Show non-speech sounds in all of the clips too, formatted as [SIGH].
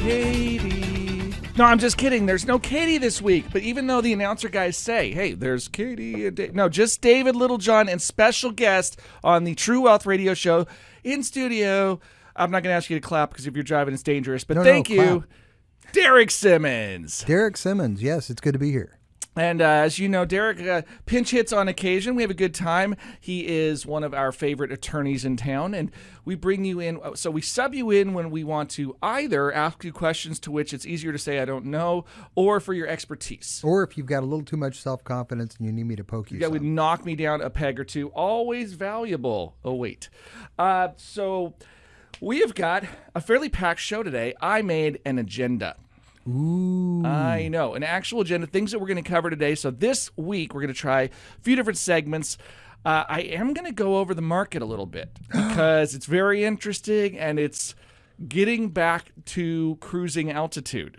Katie. No, I'm just kidding. There's no Katie this week. But even though the announcer guys say, hey, there's Katie and Dave. No, just David Littlejohn and special guest on the True Wealth Radio Show in studio. I'm not going to ask you to clap because if you're driving, it's dangerous. But No, no, thank you, clap. Derek Simmons. Derek Simmons. Yes, it's good to be here. And uh, as you know, Derek uh, pinch hits on occasion. We have a good time. He is one of our favorite attorneys in town, and we bring you in. So we sub you in when we want to either ask you questions to which it's easier to say I don't know, or for your expertise. Or if you've got a little too much self confidence and you need me to poke you. That would knock me down a peg or two. Always valuable. Oh wait. Uh, so we have got a fairly packed show today. I made an agenda. Ooh. I know. An actual agenda, things that we're going to cover today. So this week, we're going to try a few different segments. Uh, I am going to go over the market a little bit [GASPS] because it's very interesting and it's getting back to cruising altitude,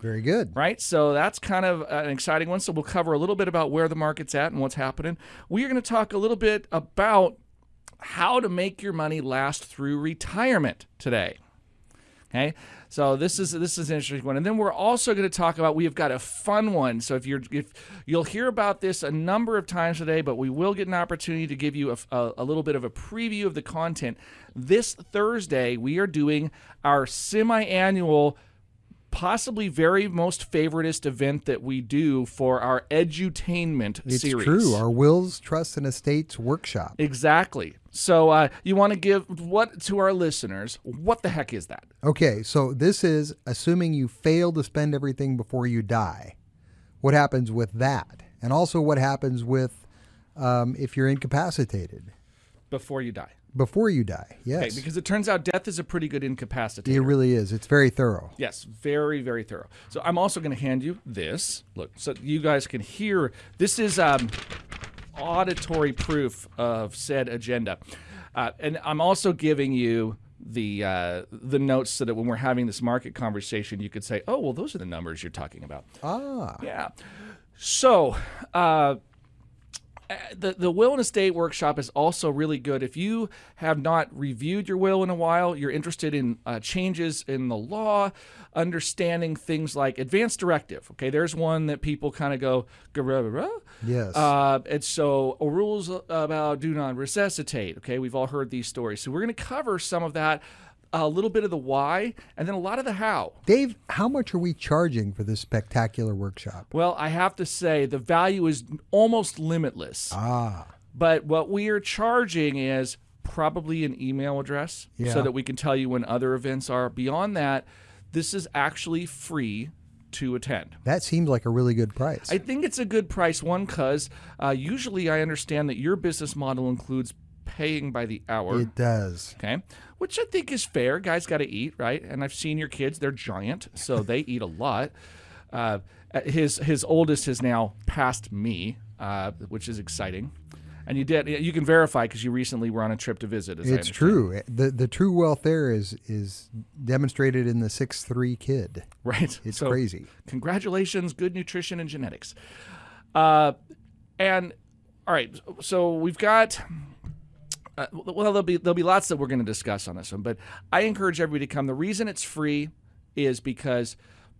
Very good. right? So that's kind of an exciting one. So we'll cover a little bit about where the market's at and what's happening. We are going to talk a little bit about how to make your money last through retirement today. Okay, so this is this is an interesting one, and then we're also going to talk about we have got a fun one. So if you're if you'll hear about this a number of times today, but we will get an opportunity to give you a, a, a little bit of a preview of the content. This Thursday we are doing our semi-annual possibly very most favoritist event that we do for our edutainment It's series. It's true. Our wills, trusts, and estates workshop. Exactly. So uh, you want to give what to our listeners? What the heck is that? Okay, so this is assuming you fail to spend everything before you die. What happens with that? And also, what happens with um, if you're incapacitated Before you die. before you die? Yes. Okay, because it turns out death is a pretty good incapacitator. it really is. It's very thorough. Yes, very, very thorough. So I'm also going to hand you this. Look, so you guys can hear. This is um, auditory proof of said agenda, uh, and I'm also giving you the uh, the notes so that when we're having this market conversation, you could say, "Oh, well, those are the numbers you're talking about." Ah, Yeah. So, uh, the the will and estate workshop is also really good. If you have not reviewed your will in a while, you're interested in uh, changes in the law, understanding things like advanced directive. Okay, there's one that people kind of go, "Grr-rah-rah-rah." yes. Uh, and so uh, rules about do not resuscitate. Okay, we've all heard these stories. So we're going to cover some of that, a little bit of the why, and then a lot of the how. Dave, how much are we charging for this spectacular workshop? Well, I have to say the value is almost limitless. Ah, But what we are charging is probably an email address Yeah. so that we can tell you when other events are. Beyond that, this is actually free to attend. that seems like a really good price. I think it's a good price, one, because uh, usually I understand that your business model includes paying by the hour. it does. Okay, which I think is fair. Guys got to eat, right? And I've seen your kids; they're giant, so [LAUGHS] they eat a lot. Uh, his his oldest has now passed me, uh, which is exciting. And you did you can verify because you recently were on a trip to visit. As It's true. The the true wealth there is is demonstrated in the six three kid. right? It's So, crazy. Congratulations, good nutrition and genetics. Uh, and all right, so we've got. Uh, well, there'll be there'll be lots that we're going to discuss on this one, but I encourage everybody to come. The reason it's free is because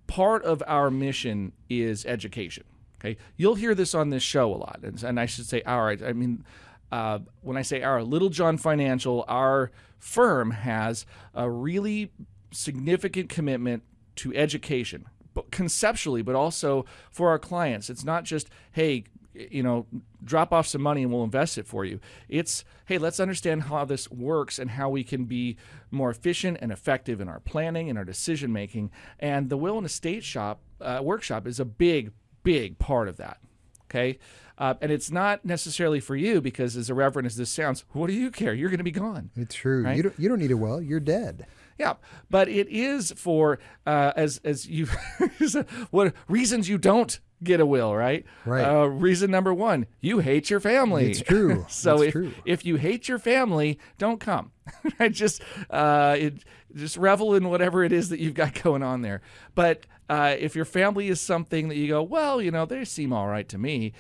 part of our mission is education. Okay, you'll hear this on this show a lot, and, and I should say our. I mean, uh, when I say our, Littlejohn Financial, our firm has a really significant commitment to education, but conceptually, but also for our clients. It's not just hey, you know, drop off some money and we'll invest it for you. It's, hey, let's understand how this works and how we can be more efficient and effective in our planning and our decision making. And the will and estate shop uh, workshop is a big, big part of that. Okay. Uh, and it's not necessarily for you because, as irreverent as this sounds, what do you care? You're going to be gone. It's true. Right? You don't you don't need a will, You're dead. Yeah, but it is for uh, as as you [LAUGHS] what reasons you don't get a will, right? Right. Uh, reason number one: you hate your family. It's true. [LAUGHS] so It's if true. if you hate your family, don't come. [LAUGHS] right? Just uh, it, just revel in whatever it is that you've got going on there. But uh, if your family is something that you go, well, you know, they seem all right to me.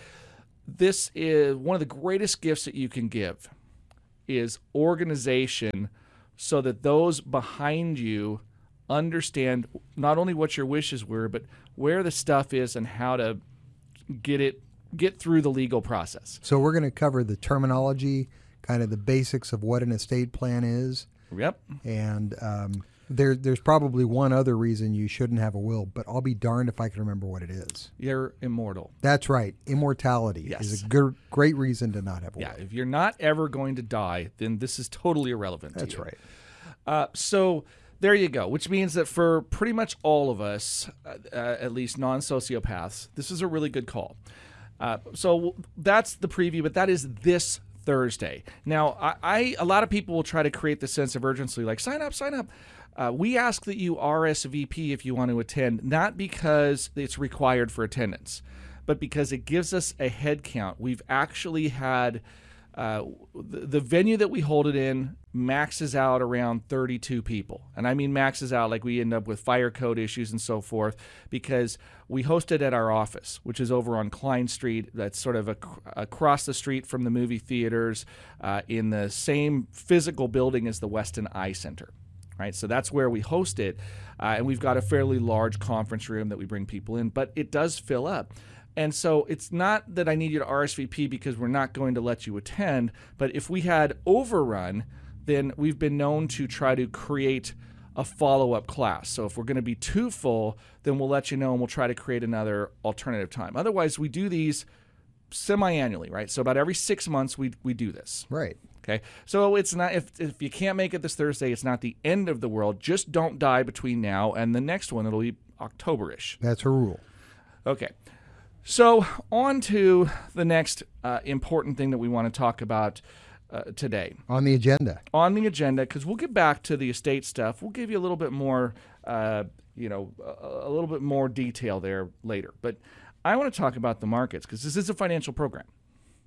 This is one of the greatest gifts that you can give is organization so that those behind you understand not only what your wishes were, but where the stuff is and how to get it get through the legal process. So we're going to cover the terminology, kind of the basics of what an estate plan is, Yep. and um, there there's probably one other reason you shouldn't have a will, but I'll be darned if I can remember what it is. You're immortal. That's right, immortality Yes. is a good, great reason to not have a Yeah, will. if you're not ever going to die, then this is totally irrelevant. to That's you. right. Uh, so there you go, which means that for pretty much all of us, uh, uh, at least non sociopaths, this is a really good call. Uh, so that's the preview, but that is this Thursday. Now, I, I a lot of people will try to create the sense of urgency, like sign up, sign up. Uh, we ask that you RSVP if you want to attend, not because it's required for attendance, but because it gives us a head count. We've actually had uh, the, the venue that we hold it in maxes out around 32 people. And I mean maxes out like we end up with fire code issues and so forth because we host it at our office, which is over on Klein Street. That's sort of ac across the street from the movie theaters uh, in the same physical building as the Weston Eye Center. Right, so that's where we host it, uh, and we've got a fairly large conference room that we bring people in, but it does fill up. And so it's not that I need you to RSVP because we're not going to let you attend, but if we had overrun, then we've been known to try to create a follow up class. So if we're going to be too full, then we'll let you know and we'll try to create another alternative time. Otherwise, we do these semi annually, right? So about every six months, we, we do this. Right. Okay. So it's not if if you can't make it this Thursday, it's not the end of the world. Just don't die between now and the next one. It'll be Octoberish. That's a rule. Okay. So on to the next uh, important thing that we want to talk about uh, today On the agenda. on the agenda because we'll get back to the estate stuff. We'll give you a little bit more, uh, you know, a, a little bit more detail there later. But I want to talk about the markets because this is a financial program,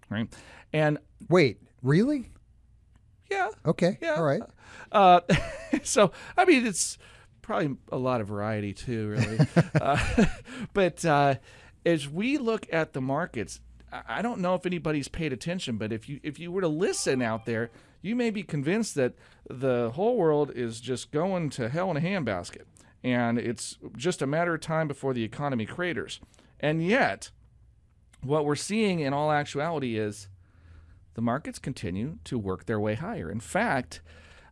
right? And Wait, really? Yeah, Okay. Yeah. All right. Uh, [LAUGHS] so I mean, it's probably a lot of variety too, really. [LAUGHS] uh, [LAUGHS] but uh, as we look at the markets, I I don't know if anybody's paid attention, but if you if you were to listen out there, you may be convinced that the whole world is just going to hell in a handbasket, and it's just a matter of time before the economy craters. And yet, what we're seeing in all actuality is the markets continue to work their way higher. In fact,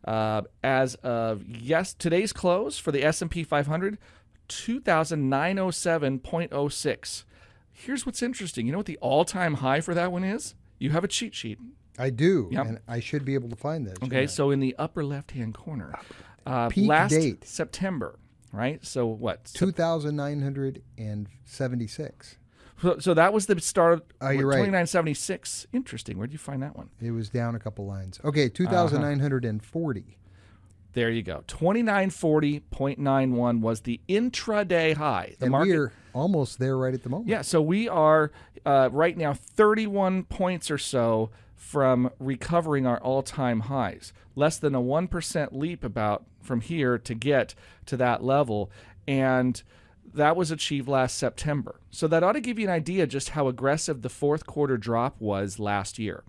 uh, as of yes today's close for the S&P 500, 2907.06. Here's what's interesting. You know what the all-time high for that one is? You have a cheat sheet. I do, yep. and I should be able to find that. Okay, so in the upper left-hand corner, uh, Peak last date. September, right? So what? 2,976. So, so that was the start. Oh, you're right. 2976. Interesting. Where did you find that one? It was down a couple lines. Okay, two thousand nine hundred and forty. There you go. 2940.91 was the intraday high. The And market we're almost there right at the moment. Yeah, so we are uh, right now 31 points or so from recovering our all-time highs. Less than a 1% leap about from here to get to that level and that was achieved last September. So that ought to give you an idea just how aggressive the fourth quarter drop was last year.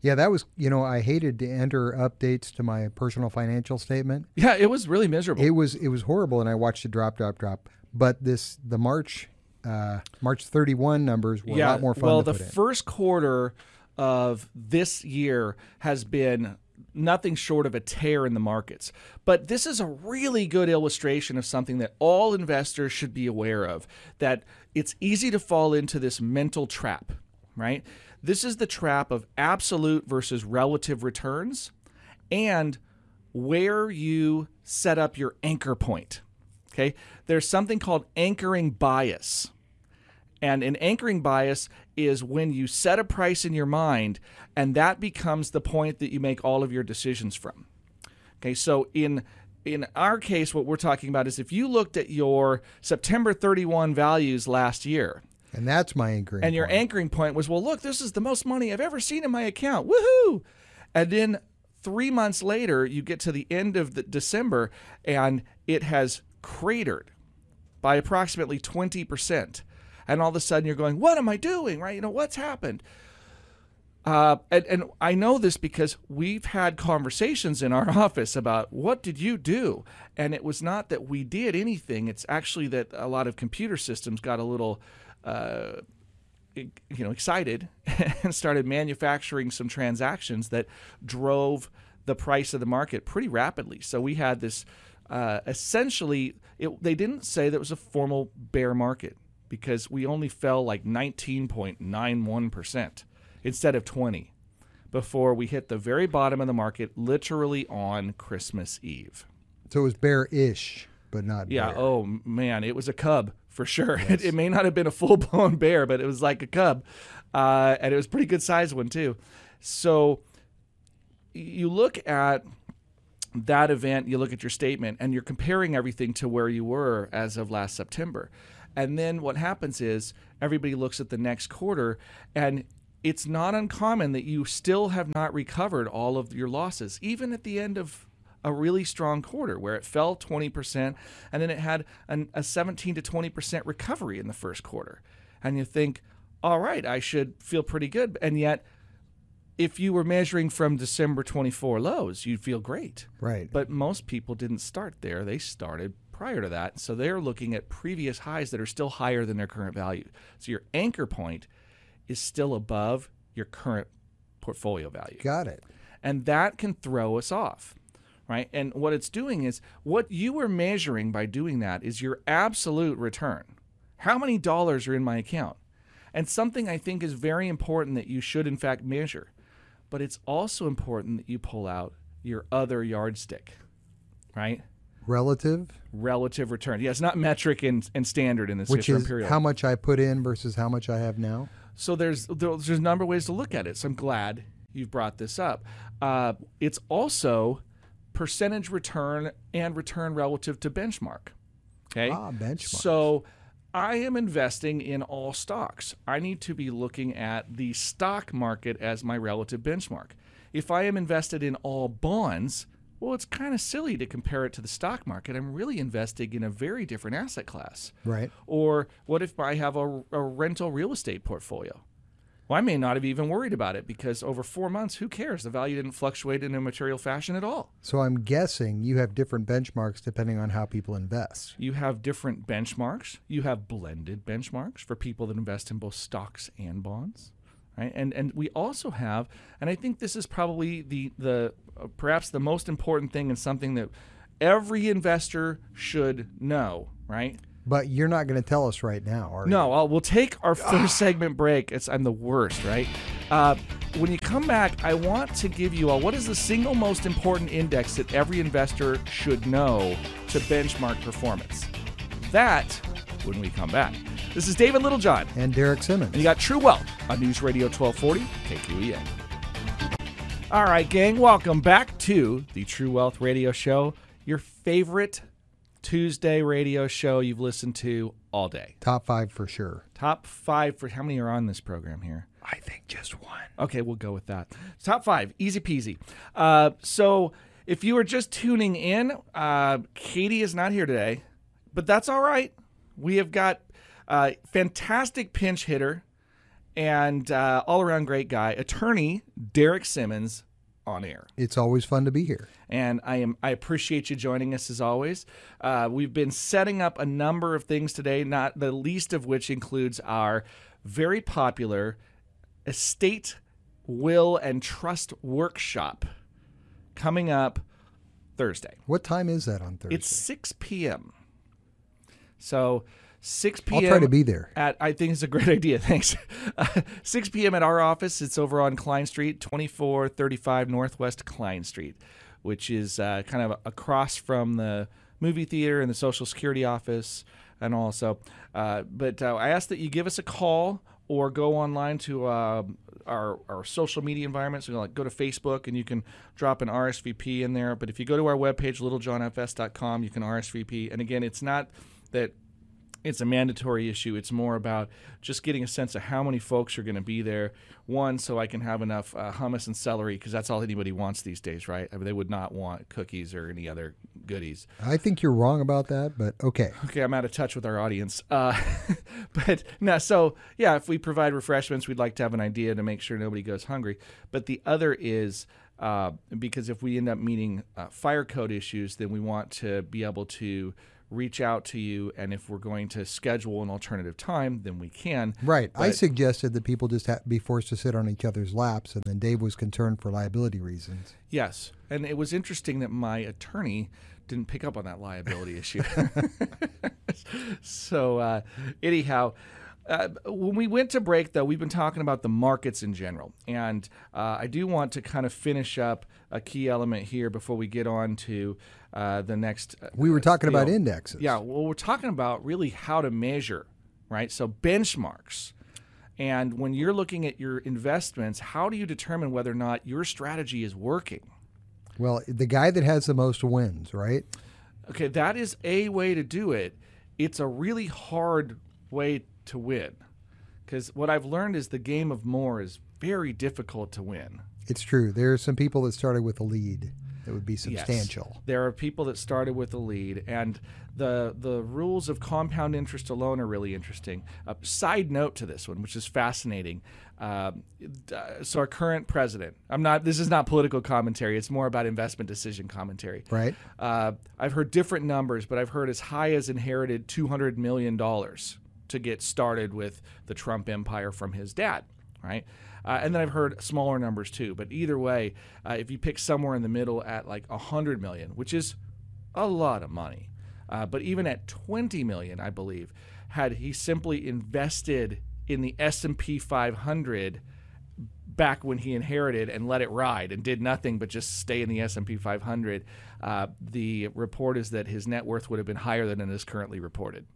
Yeah, that was, you know, I hated to enter updates to my personal financial statement. Yeah, it was really miserable. It was it was horrible and I watched it drop drop drop. But this the March uh March 31 numbers were a lot more fun well, the first quarter of this year has been nothing short of a tear in the markets. But this is a really good illustration of something that all investors should be aware of that it's easy to fall into this mental trap, right? This is the trap of absolute versus relative returns and where you set up your anchor point. Okay? There's something called anchoring bias. And an anchoring bias is when you set a price in your mind and that becomes the point that you make all of your decisions from. Okay, so in in our case what we're talking about is if you looked at your September 31 values last year and that's my anchoring. and your point. anchoring point was, well, look, this is the most money I've ever seen in my account. Woohoo! And then three months later, you get to the end of the December and it has cratered by approximately 20%. And all of a sudden you're going, what am I doing? Right? You know, what's happened? Uh, and, and I know this because we've had conversations in our [LAUGHS] office about what did you do? And it was not that we did anything. It's actually that a lot of computer systems got a little, uh, you know, excited [LAUGHS] and started manufacturing some transactions that drove the price of the market pretty rapidly. So we had this uh, essentially, it, they didn't say that was a formal bear market because we only fell like 19.91% instead of 20 before we hit the very bottom of the market literally on Christmas Eve. So it was bear-ish, but not Yeah, bear. oh man, it was a cub for sure. [LAUGHS] It, it may not have been a full-blown [LAUGHS] bear, but it was like a cub. Uh, and it was a pretty good sized one too. So you look at that event, you look at your statement, and you're comparing everything to where you were as of last September. And then what happens is everybody looks at the next quarter, and it's not uncommon that you still have not recovered all of your losses, even at the end of a really strong quarter where it fell 20% and then it had an, a 17 to 20% recovery in the first quarter. And you think, all right, I should feel pretty good. And yet, if you were measuring from December 24 lows, you'd feel great. Right. But most people didn't start there. They started prior to that. So they're looking at previous highs that are still higher than their current value. So your anchor point is still above your current portfolio value. Got it. And that can throw us off. Right. And what it's doing is what you are measuring by doing that is your absolute return. How many dollars are in my account? And something I think is very important that you should, in fact, measure. But it's also important that you pull out your other yardstick, right? Relative, Relative return. Yeah, it's not metric and, and standard in this which is imperial. how much I put in versus how much I have now. So there's there's a number of ways to look at it. So I'm glad you've brought this up. Uh, it's also percentage return and return relative to benchmark. Okay. Ah, benchmark. So I am investing in all stocks. I need to be looking at the stock market as my relative benchmark. If I am invested in all bonds, well, it's kind of silly to compare it to the stock market. I'm really investing in a very different asset class. Right. Or what if I have a, a rental real estate portfolio? Well, I may not have even worried about it because over four months, who cares? The value didn't fluctuate in a material fashion at all. So I'm guessing you have different benchmarks depending on how people invest. You have different benchmarks. You have blended benchmarks for people that invest in both stocks and bonds, right? And and we also have, and I think this is probably the the uh, perhaps the most important thing and something that every investor should know, right? But you're not going to tell us right now, are you? No, we'll take our first segment break. It's I'm the worst, right? Uh, when you come back, I want to give you all what is the single most important index that every investor should know to benchmark performance. That when we come back. This is David Littlejohn, And Derek Simmons. and you got True Wealth on News Radio 1240 KQEN. All right, gang, welcome back to the True Wealth Radio Show, your favorite Tuesday radio show you've listened to all day. Top five for sure. Top five for how many are on this program here? I think just one. Okay, we'll go with that. Top five, easy peasy. Uh, so, if you are just tuning in, uh, Katie is not here today, but that's all right. We have got uh, fantastic pinch hitter and uh, all around great guy, attorney Derek Simmons on air It's always fun to be here. and I am I appreciate you joining us as always. Uh, we've been setting up a number of things today, not the least of which includes our very popular estate will and trust workshop coming up Thursday. What time is that on Thursday? It's 6 p.m. So 6 p.m. I'll try to be there. At I think it's a great [LAUGHS] idea. Thanks. Uh, 6 p.m. at our office. It's over on Klein Street, 2435 Northwest Klein Street, which is uh, kind of across from the movie theater and the Social Security office, and also. Uh, but uh, I ask that you give us a call or go online to uh, our, our social media environment. So like go to Facebook and you can drop an RSVP in there. But if you go to our webpage, littlejohnfs.com, you can RSVP. And again, it's not that it's a mandatory issue. It's more about just getting a sense of how many folks are going to be there. One, so I can have enough uh, hummus and celery because that's all anybody wants these days, right? I mean, they would not want cookies or any other goodies. I think you're wrong about that, but okay. Okay, I'm out of touch with our audience. Uh, [LAUGHS] but no, so yeah, if we provide refreshments, we'd like to have an idea to make sure nobody goes hungry. But the other is uh, because if we end up meeting uh, fire code issues, then we want to be able to reach out to you. And if we're going to schedule an alternative time, then we can. Right. I suggested that people just ha- be forced to sit on each other's laps, and then Dave was concerned for liability reasons. Yes. And it was interesting that my attorney didn't pick up on that liability issue. [LAUGHS] [LAUGHS] so, uh, anyhow, uh, when we went to break, though, we've been talking about the markets in general. And uh, I do want to kind of finish up a key element here before we get on to uh, the next. uh, We were talking about indexes. Yeah, well, we're talking about really how to measure, right? So benchmarks. And when you're looking at your investments, how do you determine whether or not your strategy is working? Well, the guy that has the most wins, right? Okay, that is a way to do it. It's a really hard way to win. Because what I've learned is the game of more is very difficult to win. It's true. There are some people that started with a lead that would be Yes. substantial. There are people that started with a lead, and the the rules of compound interest alone are really interesting. A side note to this one, which is fascinating. Um, uh, so our current president, I'm not. This is not political commentary. It's more about investment decision commentary. Right. Uh, I've heard different numbers, but I've heard as high as inherited two hundred million dollars to get started with the Trump empire from his dad, right? Uh, and then I've heard smaller numbers too. But either way, uh, if you pick somewhere in the middle at like a hundred million, which is a lot of money, uh, but even at twenty million, I believe, had he simply invested in the S and P 500 back when he inherited and let it ride and did nothing but just stay in the S&P 500 uh, the report is that his net worth would have been higher than it is currently reported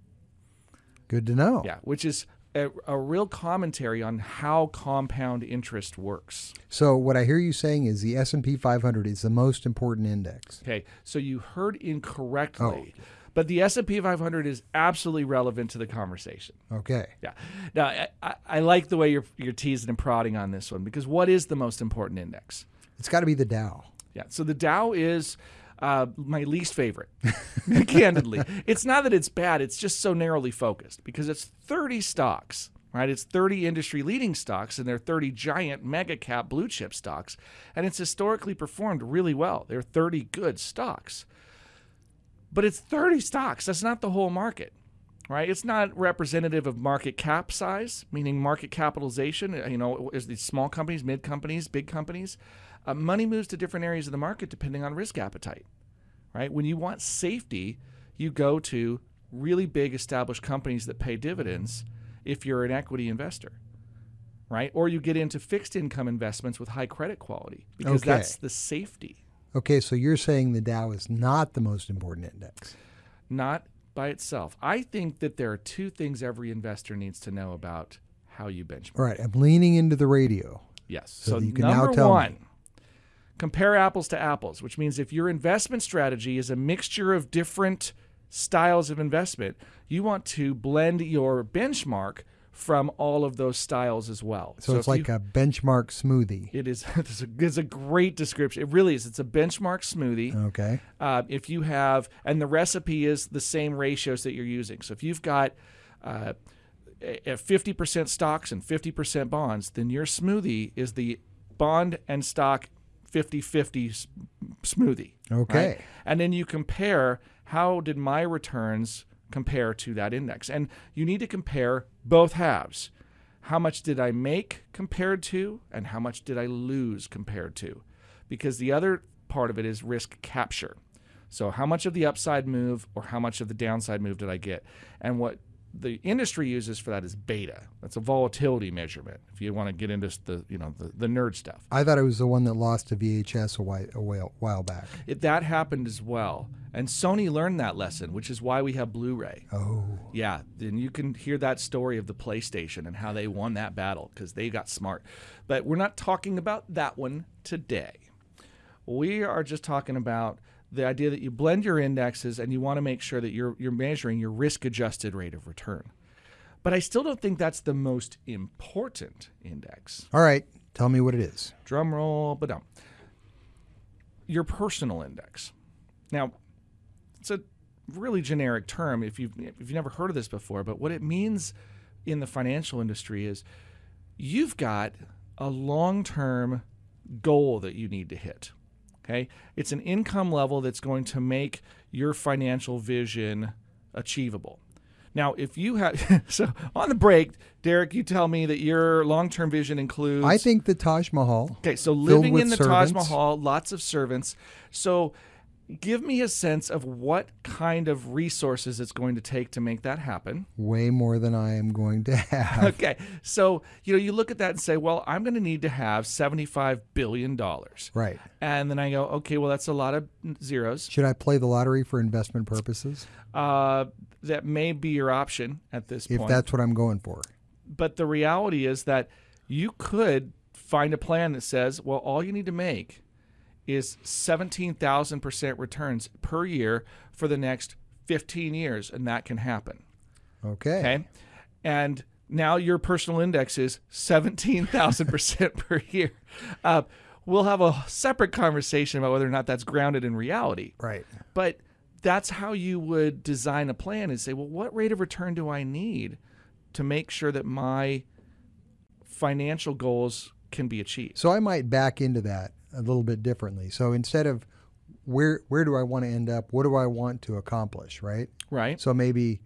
Good to know. yeah which is a, a real commentary on how compound interest works So what I hear you saying is the S&P 500 is the most important index. okay so you heard incorrectly Oh. but the S&P 500 is absolutely relevant to the conversation Okay. Yeah. Now, I, I, I like the way you're, you're teasing and prodding on this one because what is the most important index? It's got to be the Dow. Yeah. So the Dow is uh, my least favorite, [LAUGHS] candidly. It's not that it's bad, it's just so narrowly focused because it's 30 stocks, right? It's 30 industry leading stocks and they're 30 giant mega cap blue chip stocks. And it's historically performed really well. They're 30 good stocks. But it's 30 stocks. That's not the whole market. Right, it's not representative of market cap size, meaning market capitalization. You know, is these small companies, mid companies, big companies. Uh, money moves to different areas of the market depending on risk appetite, right? When you want safety, you go to really big established companies that pay dividends if you're an equity investor, right? Or you get into fixed income investments with high credit quality because Okay. that's the safety, Okay, so you're saying the Dow is not the most important index. not by itself. I think that there are two things every investor needs to know about how you benchmark. All right, I'm leaning into the radio. Yes. So So, you can now number tell me. Compare apples to apples, which means if your investment strategy is a mixture of different styles of investment, you want to blend your benchmark from all of those styles as well. So, it's like you- a benchmark smoothie. it is [LAUGHS] it's a, it's a great description. It really is. It's a benchmark smoothie. Okay. Uh, if you have, and the recipe is the same ratios that you're using. So if you've got uh, a- a 50% stocks and 50% bonds, then your smoothie is the bond and stock 50 50 s- smoothie. Okay. right? And then you compare how did my returns compare to that index? And you need to compare both halves. How much did I make compared to, and how much did I lose compared to? Because the other part of it is risk capture. So, how much of the upside move or how much of the downside move did I get? And what the industry uses for that is beta. That's a volatility measurement. If you want to get into the you know the, the nerd stuff. I thought it was the one that lost to VHS a while, a while, while back. It, that happened as well. And Sony learned that lesson, which is why we have Blu ray. Oh, Yeah, then you can hear that story of the PlayStation and how they won that battle because they got smart. But we're not talking about that one today. We are just talking about the idea that you blend your indexes and you want to make sure that you're you're measuring your risk adjusted rate of return. But I still don't think that's the most important index. All right, tell me what it is. Drum roll, but no. Your personal index. Now, it's a really generic term if you've if you've never heard of this before, but what it means in the financial industry is you've got a long-term goal that you need to hit. Okay? It's an income level that's going to make your financial vision achievable. Now, if you have [LAUGHS] so on the break, Derek, you tell me that your long-term vision includes I think the Taj Mahal. Okay, so living in the Taj. Mahal, lots of servants. So give me a sense of what kind of resources it's going to take to make that happen. Way more than I am going to have. [LAUGHS] Okay. So, you know, you look at that and say, well, I'm going to need to have $75 billion. right. And then I go, okay, well, that's a lot of zeros. Should I play the lottery for investment purposes? Uh, that may be your option at this If point. If that's what I'm going for. but the reality is that you could find a plan that says, well, all you need to make is 17,000% returns per year for the next 15 years, and that can happen. Okay. Okay. And now your personal index is 17,000% [LAUGHS] per year. Uh, we'll have a separate conversation about whether or not that's grounded in reality. Right. But that's how you would design a plan and say, well, what rate of return do I need to make sure that my financial goals can be achieved? So I might back into that a little bit differently. So instead of where where do I want to end up? What do I want to accomplish? Right. Right? So maybe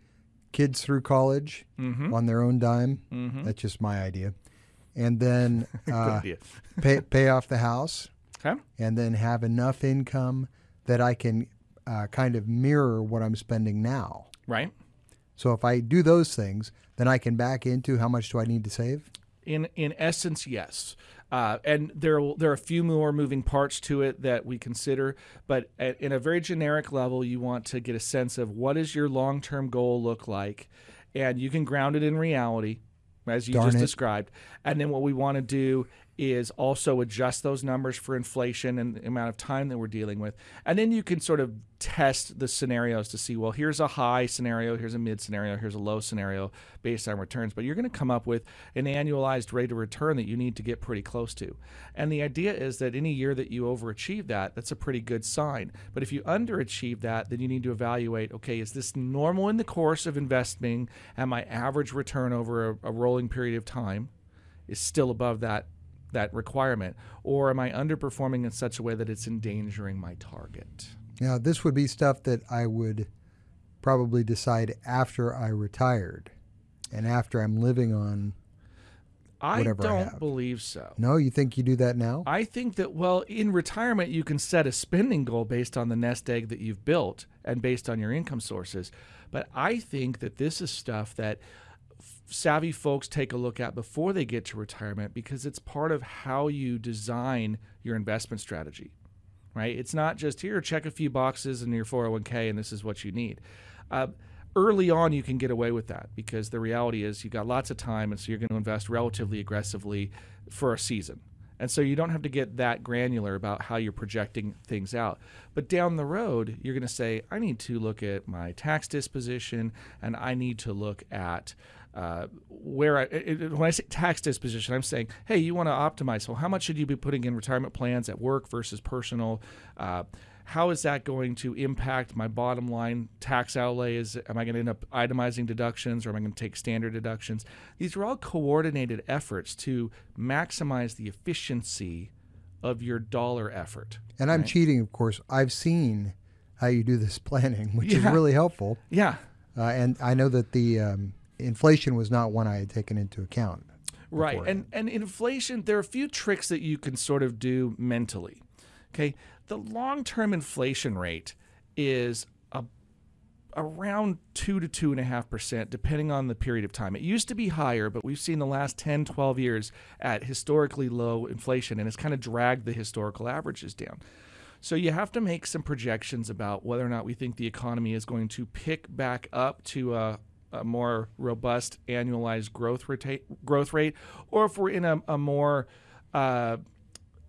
kids through college Mm-hmm. on their own dime. Mm-hmm. That's just my idea. And then [LAUGHS] uh, idea. [LAUGHS] pay pay off the house, Okay. and then have enough income that I can uh, kind of mirror what I'm spending now. Right? So if I do those things, then I can back into how much do I need to save? In in essence, yes. Uh, and there there are a few more moving parts to it that we consider, but at, in a very generic level, you want to get a sense of what does your long term goal look like, and you can ground it in reality, as you Darn just it. described. And then what we want to do is also adjust those numbers for inflation and the amount of time that we're dealing with. And then you can sort of test the scenarios to see, well, here's a high scenario, here's a mid scenario, here's a low scenario based on returns. But you're going to come up with an annualized rate of return that you need to get pretty close to. And the idea is that any year that you overachieve that, that's a pretty good sign. But if you underachieve that, then you need to evaluate okay, is this normal in the course of investing and my average return over a, a rolling period of time is still above that that requirement or am i underperforming in such a way that it's endangering my target Now, this would be stuff that I would probably decide after I retired and after I'm living on. i Whatever I don't have. believe so No, you think you do that now? i think that well in retirement you can set a spending goal based on the nest egg that you've built and based on your income sources but i think that this is stuff that savvy folks take a look at before they get to retirement because it's part of how you design your investment strategy right? It's not just here check a few boxes in your 401k and this is what you need. Uh, early on you can get away with that because the reality is you've got lots of time and so you're going to invest relatively aggressively for a season. And so you don't have to get that granular about how you're projecting things out. But down the road, you're going to say, I need to look at my tax disposition and I need to look at uh, where I, it, when I say tax disposition, I'm saying, hey, you want to optimize. Well, how much should you be putting in retirement plans at work versus personal? Uh, how is that going to impact my bottom line tax outlay? Is am I going to end up itemizing deductions or am I going to take standard deductions? These are all coordinated efforts to maximize the efficiency of your dollar effort. And I'm Right. cheating, of course. I've seen how you do this [LAUGHS] planning, which is really helpful. Yeah, Uh, and I know that the um, inflation was not one I had taken into account. Right. beforehand. And and inflation, there are a few tricks that you can sort of do mentally. Okay. The long term inflation rate is a, around two to two and a half percent, depending on the period of time. It used to be higher, but we've seen the last 10, 12 years at historically low inflation, and it's kind of dragged the historical averages down. So you have to make some projections about whether or not we think the economy is going to pick back up to a, a more robust annualized growth rate, growth rate, or if we're in a, a more uh,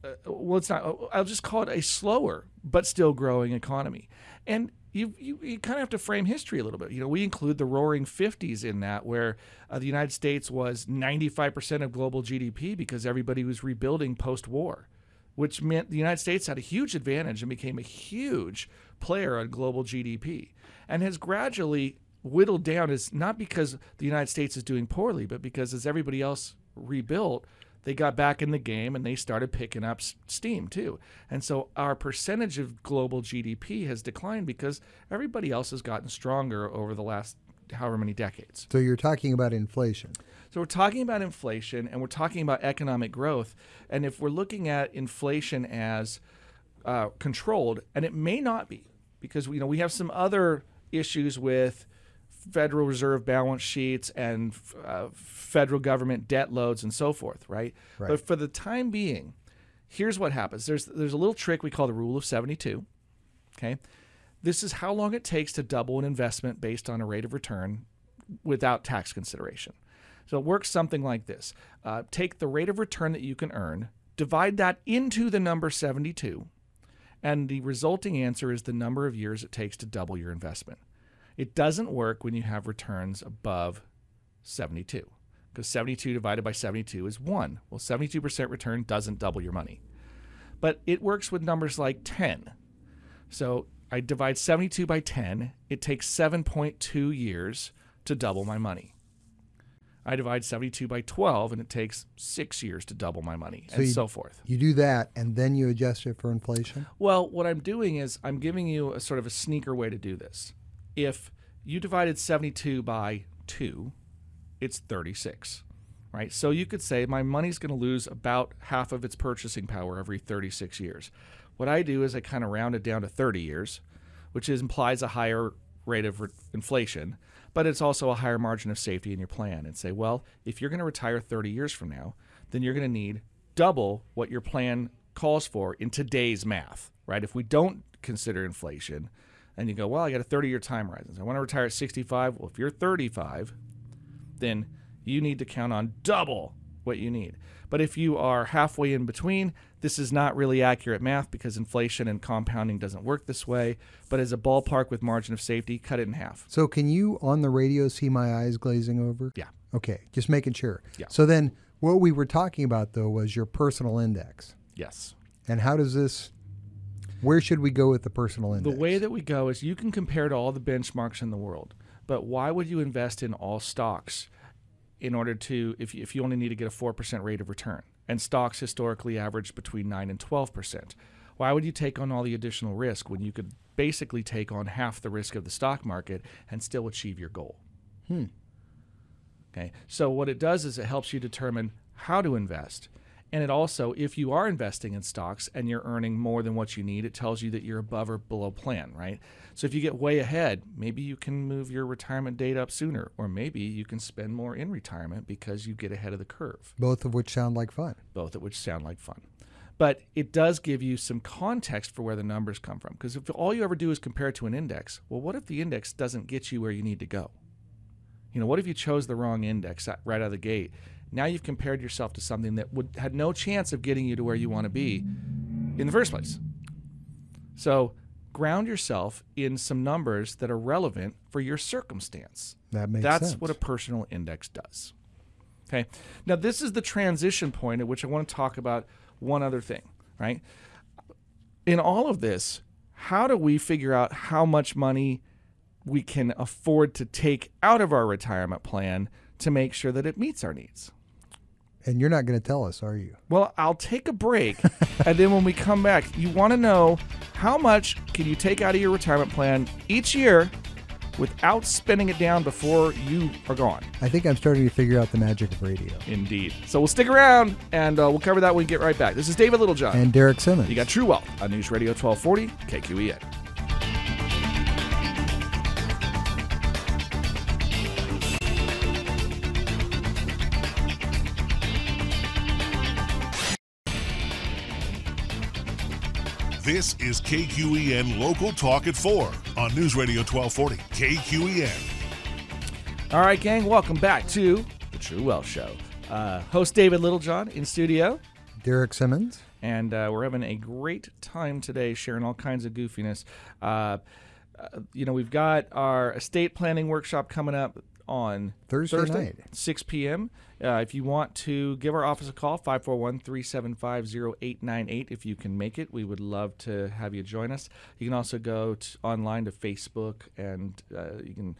uh, well, it's not. I'll just call it a slower but still growing economy. And you you, you kind of have to frame history a little bit. You know, we include the Roaring Fifties in that, where uh, the United States was 95 percent of global GDP because everybody was rebuilding post-war, which meant the United States had a huge advantage and became a huge player on global GDP, and has gradually whittled down. Is not because the United States is doing poorly, but because as everybody else rebuilt they got back in the game and they started picking up steam too. And so our percentage of global GDP has declined because everybody else has gotten stronger over the last however many decades. So you're talking about inflation. So we're talking about inflation and we're talking about economic growth. And if we're looking at inflation as uh, controlled, and it may not be, because you know we have some other issues with Federal Reserve balance sheets and uh, federal government debt loads and so forth, right? Right. But for the time being, here's what happens. There's there's a little trick we call the rule of 72. Okay, this is how long it takes to double an investment based on a rate of return without tax consideration. So it works something like this: uh, take the rate of return that you can earn, divide that into the number 72, and the resulting answer is the number of years it takes to double your investment. It doesn't work when you have returns above 72 because 72 divided by 72 is 1. Well, 72% return doesn't double your money. But it works with numbers like 10. So I divide 72 by 10, it takes 7.2 years to double my money. I divide 72 by 12 and it takes 6 years to double my money and you- so forth. You do that, and then you adjust it for inflation. Well, what I'm doing is I'm giving you a sort of a sneaker way to do this. If you divided 72 by 2, it's 36, right? So you could say my money's going to lose about half of its purchasing power every 36 years. What I do is I kind of round it down to 30 years, which is, implies a higher rate of re- inflation, but it's also a higher margin of safety in your plan. And say, well, if you're going to retire 30 years from now, then you're going to need double what your plan calls for in today's math, right? If we don't consider inflation, and you go, well, I got a 30 year time horizon. So I want to retire at 65. Well, if you're 35, then you need to count on double what you need. But if you are halfway in between, this is not really accurate math because inflation and compounding doesn't work this way. But as a ballpark with margin of safety, cut it in half. So can you on the radio see my eyes glazing over? Yeah. Okay, just making sure. Yeah. So then, what we were talking about though was your personal index, Yes. and how does this? Where should we go with the personal index? The way that we go is you can compare to all the benchmarks in the world, but why would you invest in all stocks in order to, if you, if you only need to get a 4% rate of return? And stocks historically average between 9 and 12%. Why would you take on all the additional risk when you could basically take on half the risk of the stock market and still achieve your goal? Hmm. Okay. So what it does is it helps you determine how to invest. And it also, if you are investing in stocks and you're earning more than what you need, it tells you that you're above or below plan, right? So if you get way ahead, maybe you can move your retirement date up sooner, or maybe you can spend more in retirement because you get ahead of the curve, Both of which sound like fun. both of which sound like fun. But it does give you some context for where the numbers come from. Because if all you ever do is compare to an index, well, what if the index doesn't get you where you need to go? You know, what if you chose the wrong index uh, right out of the gate? Now you've compared yourself to something that would had no chance of getting you to where you want to be in the first place. So ground yourself in some numbers that are relevant for your circumstance. That makes That's sense. what a personal index does. Okay. Now this is the transition point at which I want to talk about one other thing, right? In all of this, how do we figure out how much money we can afford to take out of our retirement plan to make sure that it meets our needs? And you're not going to tell us, are you? Well, I'll take a break, and then when we come back, you want to know how much can you take out of your retirement plan each year without spending it down before you are gone. I think I'm starting to figure out the magic of radio. Indeed. So we'll stick around, and uh, we'll cover that when we get right back. This is David Littlejohn. And Derek Simmons. you got True Wealth on News Radio 1240 KQEN. This is KQEN Local Talk at 4 on News Radio 1240 KQEN. All right, gang, welcome back to the True Wealth Show. Uh, host David Littlejohn in studio. Derek Simmons. and uh, we're having a great time today, sharing all kinds of goofiness. Uh, uh, you know, we've got our estate planning workshop coming up on Thursday night. 6 p.m. Uh, if you want to give our office a call, 541 375 0898. If you can make it, we would love to have you join us. You can also go t- online to Facebook and uh, you can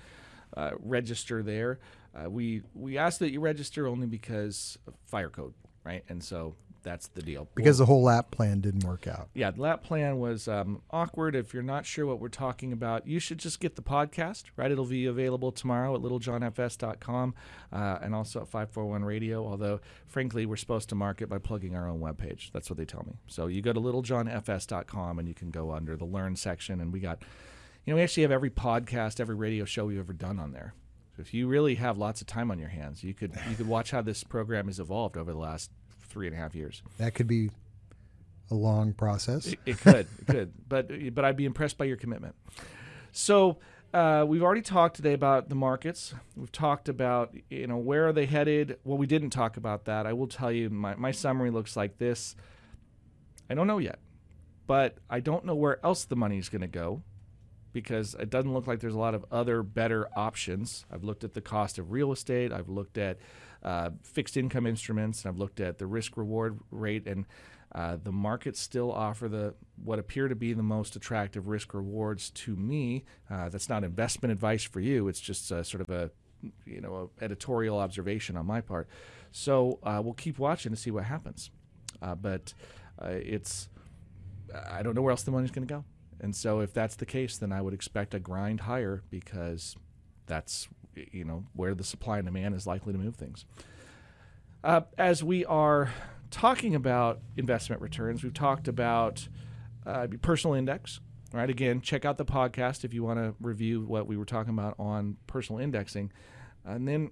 uh, register there. Uh, we, we ask that you register only because of fire code, right? And so that's the deal. Because the whole lap plan didn't work out. Yeah, the lap plan was um, awkward. If you're not sure what we're talking about, you should just get the podcast, right? It'll be available tomorrow at littlejohnfs.com uh, and also at 541 Radio. Although, frankly, we're supposed to market by plugging our own webpage. That's what they tell me. So you go to littlejohnfs.com and you can go under the Learn section. And we got, you know, we actually have every podcast, every radio show we've ever done on there. So if you really have lots of time on your hands, you could you could watch how this program has evolved over the last three and a half years. That could be a long process. It, it could, it could, [LAUGHS] but but I'd be impressed by your commitment. So uh, we've already talked today about the markets. We've talked about you know where are they headed. Well, we didn't talk about that. I will tell you my my summary looks like this. I don't know yet, but I don't know where else the money is going to go because it doesn't look like there's a lot of other better options. I've looked at the cost of real estate. I've looked at uh, fixed income instruments, and I've looked at the risk reward rate, and uh, the markets still offer the what appear to be the most attractive risk rewards to me. Uh, that's not investment advice for you. It's just uh, sort of a you know a editorial observation on my part. So uh, we'll keep watching to see what happens. Uh, but it's I don't know where else the money's going to go. And so if that's the case, then I would expect a grind higher because that's you know where the supply and demand is likely to move things. Uh, as we are talking about investment returns, we've talked about uh, personal index. Right, again, check out the podcast if you want to review what we were talking about on personal indexing. And then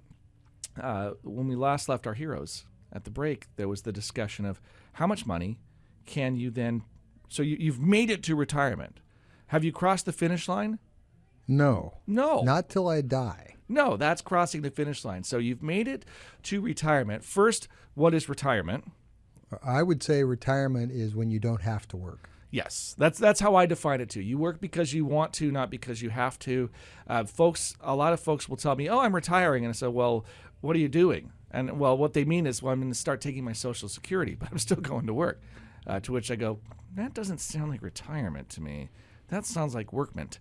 uh, when we last left our heroes at the break, there was the discussion of how much money can you then. So you, you've made it to retirement. Have you crossed the finish line? No. No. Not till I die. No, that's crossing the finish line. So you've made it to retirement. First, what is retirement? I would say retirement is when you don't have to work. Yes, that's that's how I define it too. You work because you want to, not because you have to. Uh, folks, a lot of folks will tell me, "Oh, I'm retiring," and I say, "Well, what are you doing?" And well, what they mean is, "Well, I'm going to start taking my Social Security, [LAUGHS] but I'm still going to work." Uh, to which I go, "That doesn't sound like retirement to me. That sounds like workment."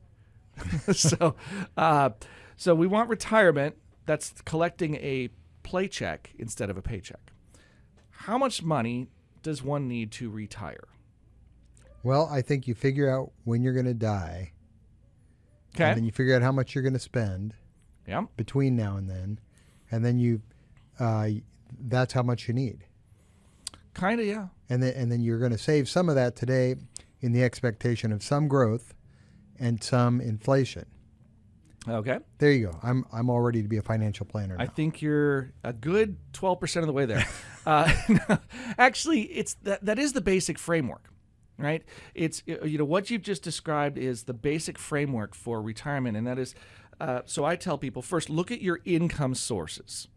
[LAUGHS] so, uh, so we want retirement that's collecting a paycheck instead of a paycheck. How much money does one need to retire? Well, I think you figure out when you're going to die, Okay. and then you figure out how much you're going to spend yeah. between now and then, and then you, uh, that's how much you need, Kind of, yeah. and then and then you're going to save some of that today in the expectation of some growth and some inflation. Okay. There you go. I'm I'm all ready to be a financial planner. I think you're a good 12% of the way there. [LAUGHS] uh, [LAUGHS] actually, it's that, that is the basic framework, right? It's, you know, what you've just described is the basic framework for retirement. And that is, uh, so I tell people first, look at your income sources.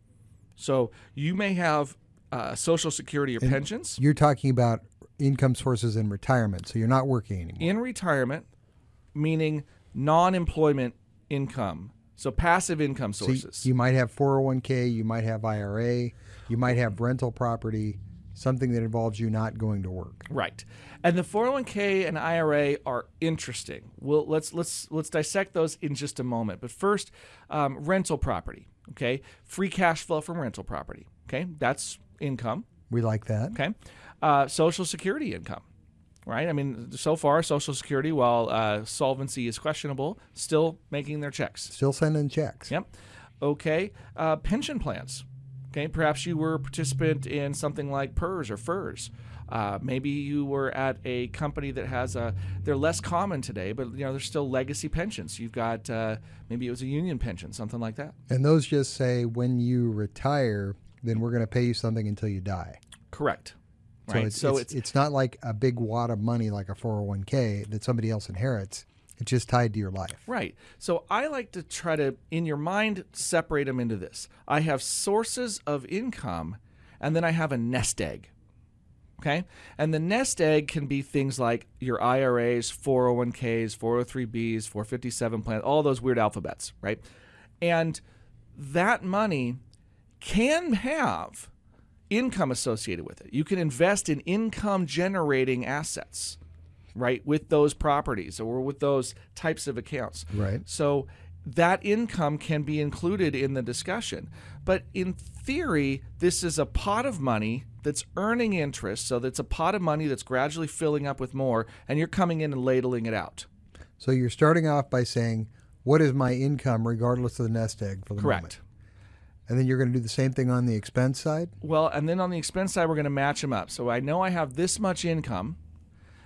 So you may have uh, Social Security or pensions. You're talking about income sources in retirement, so you're not working anymore. in retirement, meaning non-employment income, so passive income So sources. you might have 401k, you might have IRA, you might have rental property, something that involves you not going to work. right, and the 401k and IRA are interesting. Well, let's let's let's dissect those in just a moment. But first, um, rental property. Okay, free cash flow from rental property. Okay, that's income. We like that. Okay, uh, Social Security income. Right. I mean, so far, Social Security, while uh, solvency is questionable, still making their checks. Still sending checks. Yep. Okay. Uh, pension plans. Okay. Perhaps you were a participant in something like PERS or FERS. Uh, maybe you were at a company that has a. They're less common today, but you know there's still legacy pensions. You've got uh, maybe it was a union pension, something like that. And those just say when you retire, then we're going to pay you something until you die. Correct. So, Right. it's, so it's, it's, it's not like a big wad of money like a 401k that somebody else inherits. It's just tied to your life. Right. So I like to try to, in your mind, separate them into this. I have sources of income, and then I have a nest egg. Okay. And the nest egg can be things like your IRAs, 401ks, 403bs, 457 plans, all those weird alphabets, right? And that money can have income associated with it. You can invest in income generating assets, right, with those properties or with those types of accounts. Right. So that income can be included in the discussion. But in theory, this is a pot of money that's earning interest. So that's a pot of money that's gradually filling up with more, and you're coming in and ladling it out. So you're starting off by saying, "What is my income, regardless of the nest egg for the Correct. moment?" And then you're going to do the same thing on the expense side. Well, and then on the expense side, we're going to match them up. So I know I have this much income,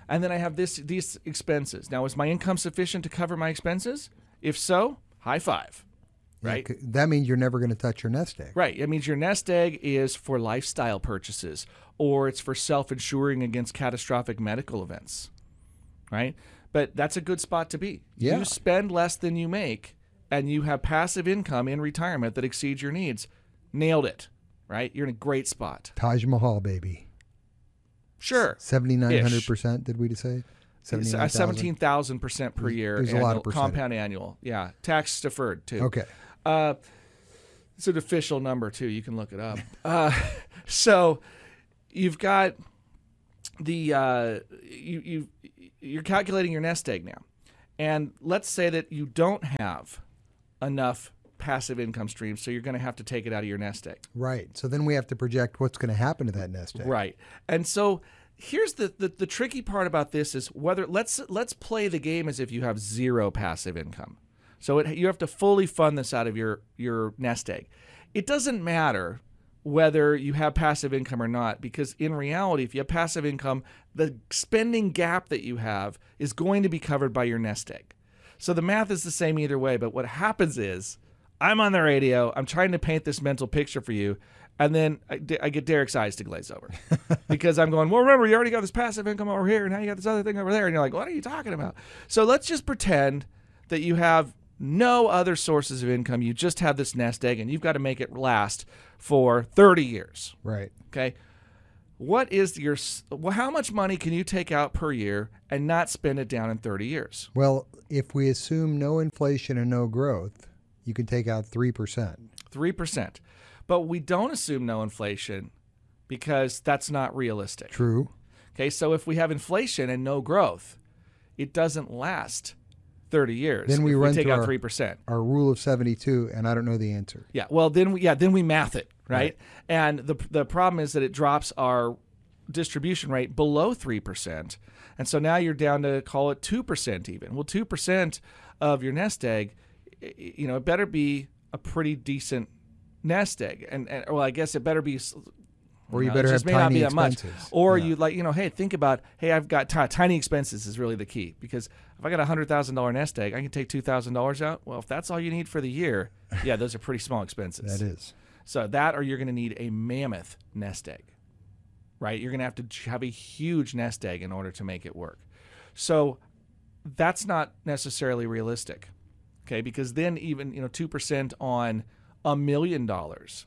and then I have this these expenses. Now, is my income sufficient to cover my expenses? If so, high five. Right. Yeah, that means you're never going to touch your nest egg. Right. It means your nest egg is for lifestyle purchases or it's for self insuring against catastrophic medical events. Right. But that's a good spot to be. Yeah. You spend less than you make and you have passive income in retirement that exceeds your needs. Nailed it. Right. You're in a great spot. Taj Mahal, baby. Sure. Seventy nine hundred percent. Did we just say? It's, uh, 79,000? 17,000% per year. there's a lot of percentage. Compound annual. Yeah. Tax deferred, too. Okay. Uh, it's an official number too. You can look it up. [LAUGHS] Uh, so you've got the uh, you you you're calculating your nest egg now, and let's say that you don't have enough passive income streams, so you're going to have to take it out of your nest egg. Right. So then we have to project what's going to happen to that nest egg. Right. And so here's the, the the tricky part about this is whether let's let's play the game as if you have zero passive income. So it, you have to fully fund this out of your your nest egg. It doesn't matter whether you have passive income or not because in reality if you have passive income the spending gap that you have is going to be covered by your nest egg. So the math is the same either way, but what happens is I'm on the radio, I'm trying to paint this mental picture for you, and then I, I get Derek's eyes to glaze over [LAUGHS] because I'm going, well, remember, you already got this passive income over here, and now you got this other thing over there. And you're like, what are you talking about? So let's just pretend that you have no other sources of income. You just have this nest egg, and you've got to make it last for 30 years. Right. Okay. What is your, well, how much money can you take out per year and not spend it down in 30 years? Well, if we assume no inflation and no growth, you can take out three percent. 3%. But we don't assume no inflation because that's not realistic. True. Okay, so if we have inflation and no growth, it doesn't last 30 years. Then we run we take out our- 3%. Our rule of seventy-two, and I don't know the answer. Yeah, well then we yeah, then we math it, right? Right. And the the problem is that it drops our distribution rate below 3%. And so now you're down to call it 2% even. Well, 2% of your nest egg, you know, it better be a pretty decent nest egg. And, and well, I guess it better be Or you know, better have may not tiny be that much. expenses. Or Yeah. you like, you know, hey, think about, hey, I've got ti- tiny expenses is really the key because if I got a hundred thousand dollar nest egg, I can take two thousand dollars out. Well, if that's all you need for the year, yeah, those are pretty small expenses. That is. So that, or you're going to need a mammoth nest egg, right? You're going to have to have a huge nest egg in order to make it work. So that's not necessarily realistic, okay? Because then even you know two percent on a million dollars,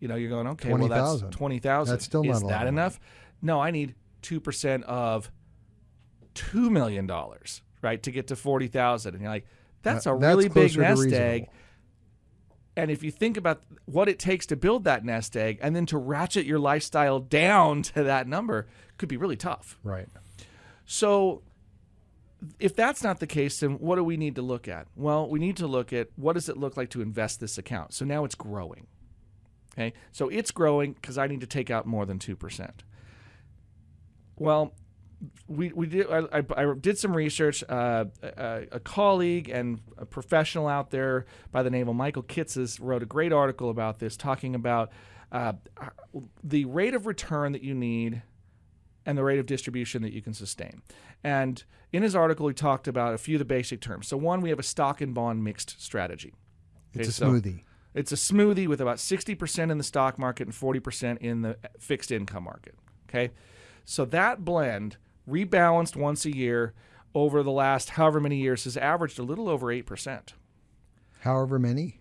you know, you're going okay. well, that's 20,000. twenty thousand. That's still not Is that enough? No, I need two percent of two million dollars, right, to get to forty thousand. And you're like, that's Uh, a that's really big nest egg. And if you think about what it takes to build that nest egg and then to ratchet your lifestyle down [LAUGHS] to that number, could be really tough. Right. So if that's not the case, then what do we need to look at? Well, we need to look at what does it look like to invest this account. So now it's growing. Okay. So it's growing because I need to take out more than 2%. Well, we, we did I, I, I did some research. Uh, a, a colleague and a professional out there by the name of Michael Kitces wrote a great article about this, talking about uh, the rate of return that you need and the rate of distribution that you can sustain. And in his article, he talked about a few of the basic terms. So one, we have a stock and bond mixed strategy. It's a so- smoothie. it's a smoothie with about 60% in the stock market and 40% in the fixed income market. Okay. So that blend, rebalanced once a year over the last however many years, has averaged a little over 8% However many.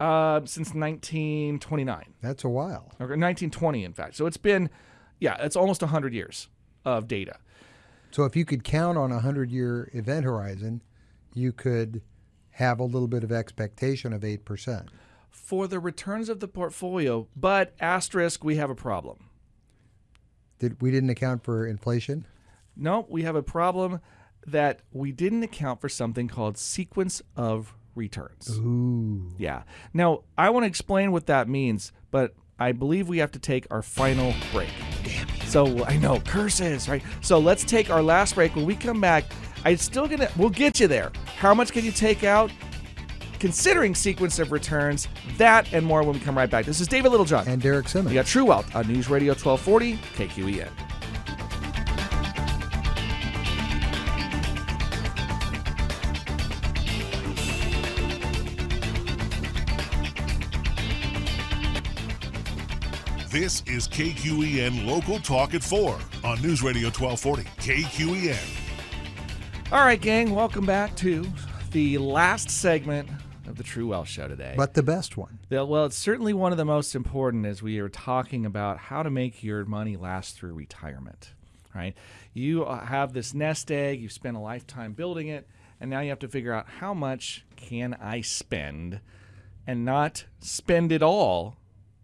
uh, since 1929 That's a while. or 1920, in fact. So it's been Yeah, it's almost 100 years of data. So if you could count on a 100 year event horizon, you could have a little bit of expectation of 8%. For the returns of the portfolio, but asterisk, we have a problem. Did we didn't account for inflation? No, we have a problem that we didn't account for something called sequence of returns. Ooh. Yeah. Now, I want to explain what that means, but I believe we have to take our final break. Damn. So I know curses, right? So let's take our last break. When we come back, I'm still gonna we'll get you there. How much can you take out? Considering sequence of returns, that and more when we come right back. This is David Littlejohn. And Derek Simmons. You got True Wealth on News Radio 1240 KQEN. This is KQEN Local Talk at 4 on News Radio 1240. KQEN. All right, gang, welcome back to the last segment of the True Wealth Show today. But the best one. The- Well, it's certainly one of the most important as we are talking about how to make your money last through retirement, right? You uh, have this nest egg, you've spent a lifetime building it, and now you have to figure out how much can I spend and not spend it all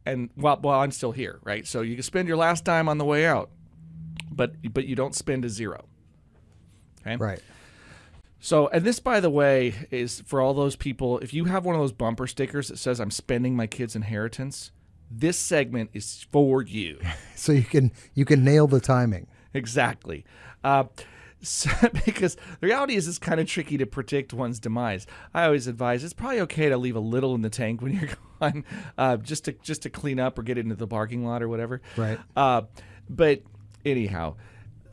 and while, while I'm still here, right? So you can spend your last dime on the way out, but but you don't spend a zero. Okay? Right. So, and this, by the way, is for all those people. If you have one of those bumper stickers that says "I'm spending my kid's inheritance," this segment is for you. [LAUGHS] So you can you can nail the timing. exactly, uh, so, [LAUGHS] because the reality is it's kind of tricky to predict one's demise. I always advise it's probably okay to leave a little in the tank when you're [LAUGHS] gone, uh, just to just to clean up or get into the parking lot or whatever. Right. Uh, but anyhow,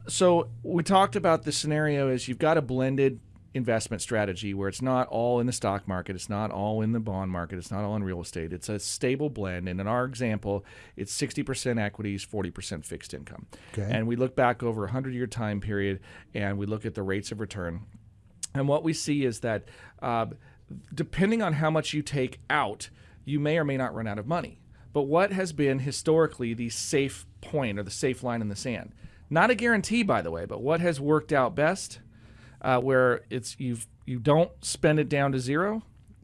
so we talked about the scenario is you've got a blended investment strategy where it's not all in the stock market, it's not all in the bond market, it's not all in real estate. It's a stable blend. And in our example, it's 60% equities, 40% fixed income. Okay. And we look back over a 100 year time period and we look at the rates of return. And what we see is that uh, depending on how much you take out, you may or may not run out of money. But what has been historically the safe point or the safe line in the sand? Not a guarantee, by the way, but what has worked out best, uh, where it's you've you don't spend it down to zero,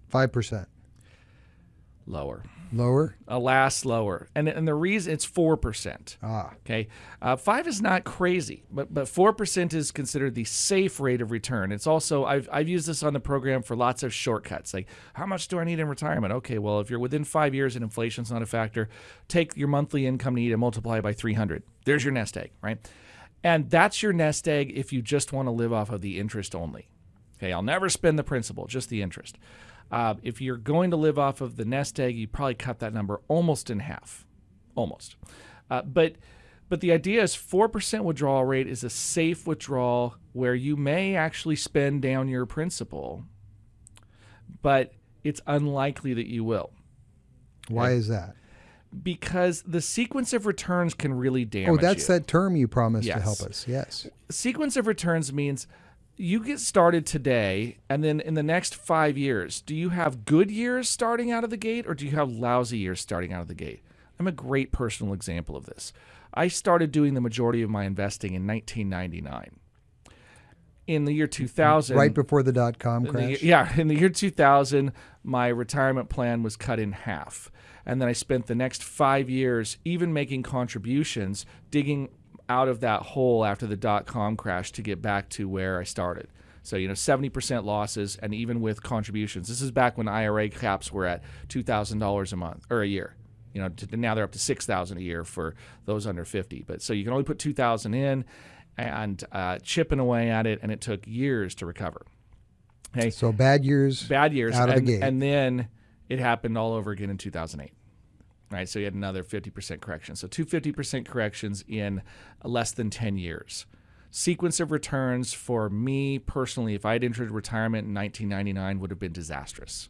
Five percent. lower. Lower. Alas, lower. And and the reason it's four percent. Ah. Okay, uh, five is not crazy, but but four percent is considered the safe rate of return. It's also I've I've used this on the program for lots of shortcuts. Like how much do I need in retirement? Okay, well if you're within five years and inflation's not a factor, take your monthly income need and multiply it by three hundred. There's your nest egg, right? And that's your nest egg if you just want to live off of the interest only. Okay, I'll never spend the principal, just the interest. Uh, if you're going to live off of the nest egg, you probably cut that number almost in half, almost. Uh, but but the idea is four percent withdrawal rate is a safe withdrawal where you may actually spend down your principal, but it's unlikely that you will Why is that? Because the sequence of returns can really oh, damage Oh, that's you. that term you promised to help us. Yes. sequence of returns means you get started today and then in the next five years do you have good years starting out of the gate or do you have lousy years starting out of the gate i'm a great personal example of this i started doing the majority of my investing in 1999 in the year 2000 Right before the dot com in the crash. yeah, in the year 2000, my retirement plan was cut in half. And then I spent the next five years even making contributions, digging out of that hole after the dot com crash to get back to where I started. So, you know, 70% losses, and even with contributions. This is back when IRA caps were at $2,000 a month or a year. You know, to, now they're up to 6000 a year for those under 50. But so you can only put 2000 in and uh, chipping away at it, and it took years to recover. Okay, So bad years. bad years out of the gate. and then it happened all over again in 2008 right? So you had another 50% correction. So two 50% corrections in less than 10 years. Sequence of returns for me personally if i had entered retirement in 1999 would have been disastrous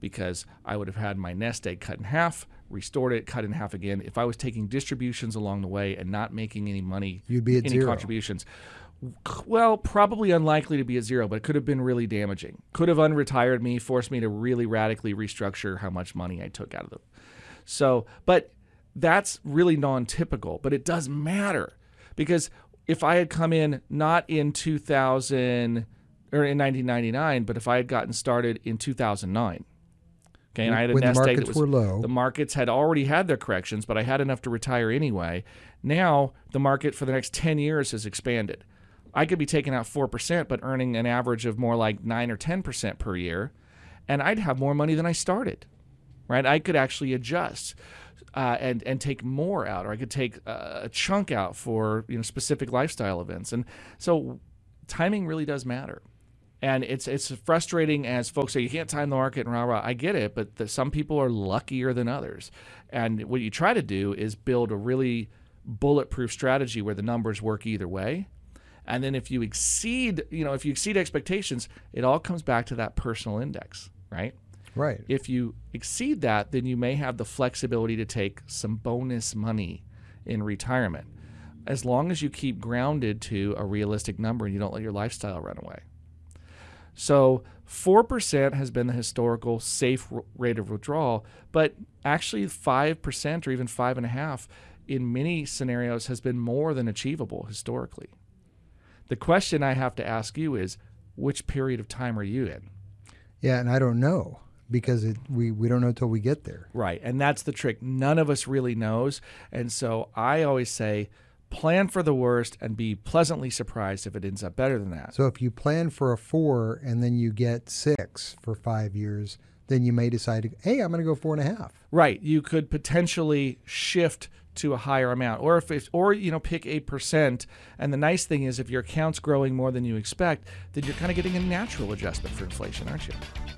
because i would have had my nest egg cut in half restored it cut in half again. If i was taking distributions along the way and not making any money You'd be at any zero. contributions well, probably unlikely to be at zero, but it could have been really damaging. Could have unretired me, forced me to really radically restructure how much money I took out of them. So, but that's really non-typical, but it does matter because if I had come in not in 2000 or in 1999, but if I had gotten started in 2009, okay, and I had a When the nest egg that markets was were low. the markets had already had their corrections, but I had enough to retire anyway. Now the market for the next 10 years has expanded. I could be taking out 4%, but earning an average of more like 9 or 10% per year, and I'd have more money than I started, right? I could actually adjust. Uh, and and take more out, or I could take uh, a chunk out for you know specific lifestyle events, and so timing really does matter. And it's it's frustrating as folks say you can't time the market and rah rah. I get it, but the, some people are luckier than others. And what you try to do is build a really bulletproof strategy where the numbers work either way. And then if you exceed, you know, if you exceed expectations, it all comes back to that personal index, right? Right. If you exceed that, then you may have the flexibility to take some bonus money in retirement, as long as you keep grounded to a realistic number and you don't let your lifestyle run away. So 4% has been the historical safe rate of withdrawal, but actually 5% or even 5.5 in many scenarios has been more than achievable historically. The question I have to ask you is which period of time are you in? Yeah, and I don't know because it, we we don't know till we get there. Right. And that's the trick. None of us really knows. And so I always say plan for the worst and be pleasantly surprised if it ends up better than that. So if you plan for a four and then you get six for five years, then you may decide, hey, I'm going to go four and a half. Right. You could potentially shift to a higher amount or if it's, or you know pick 8% and the nice thing is if your account's growing more than you expect then you're kind of getting a natural adjustment for inflation aren't you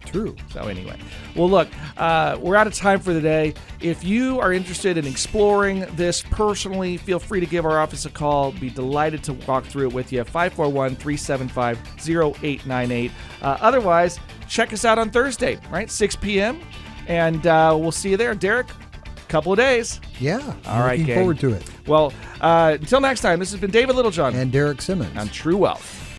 True. So anyway, well, look, uh, we're out of time for the day. If you are interested in exploring this personally, feel free to give our office a call. Be delighted to walk through it with you. 541-375-0898. Uh, otherwise, check us out on Thursday, right, 6 p.m. And uh, we'll see you there, Derek. Couple of days. Yeah. All right, Looking gang. forward to it. Well, uh, until next time, this has been David Littlejohn And Derek Simmons. on True Wealth.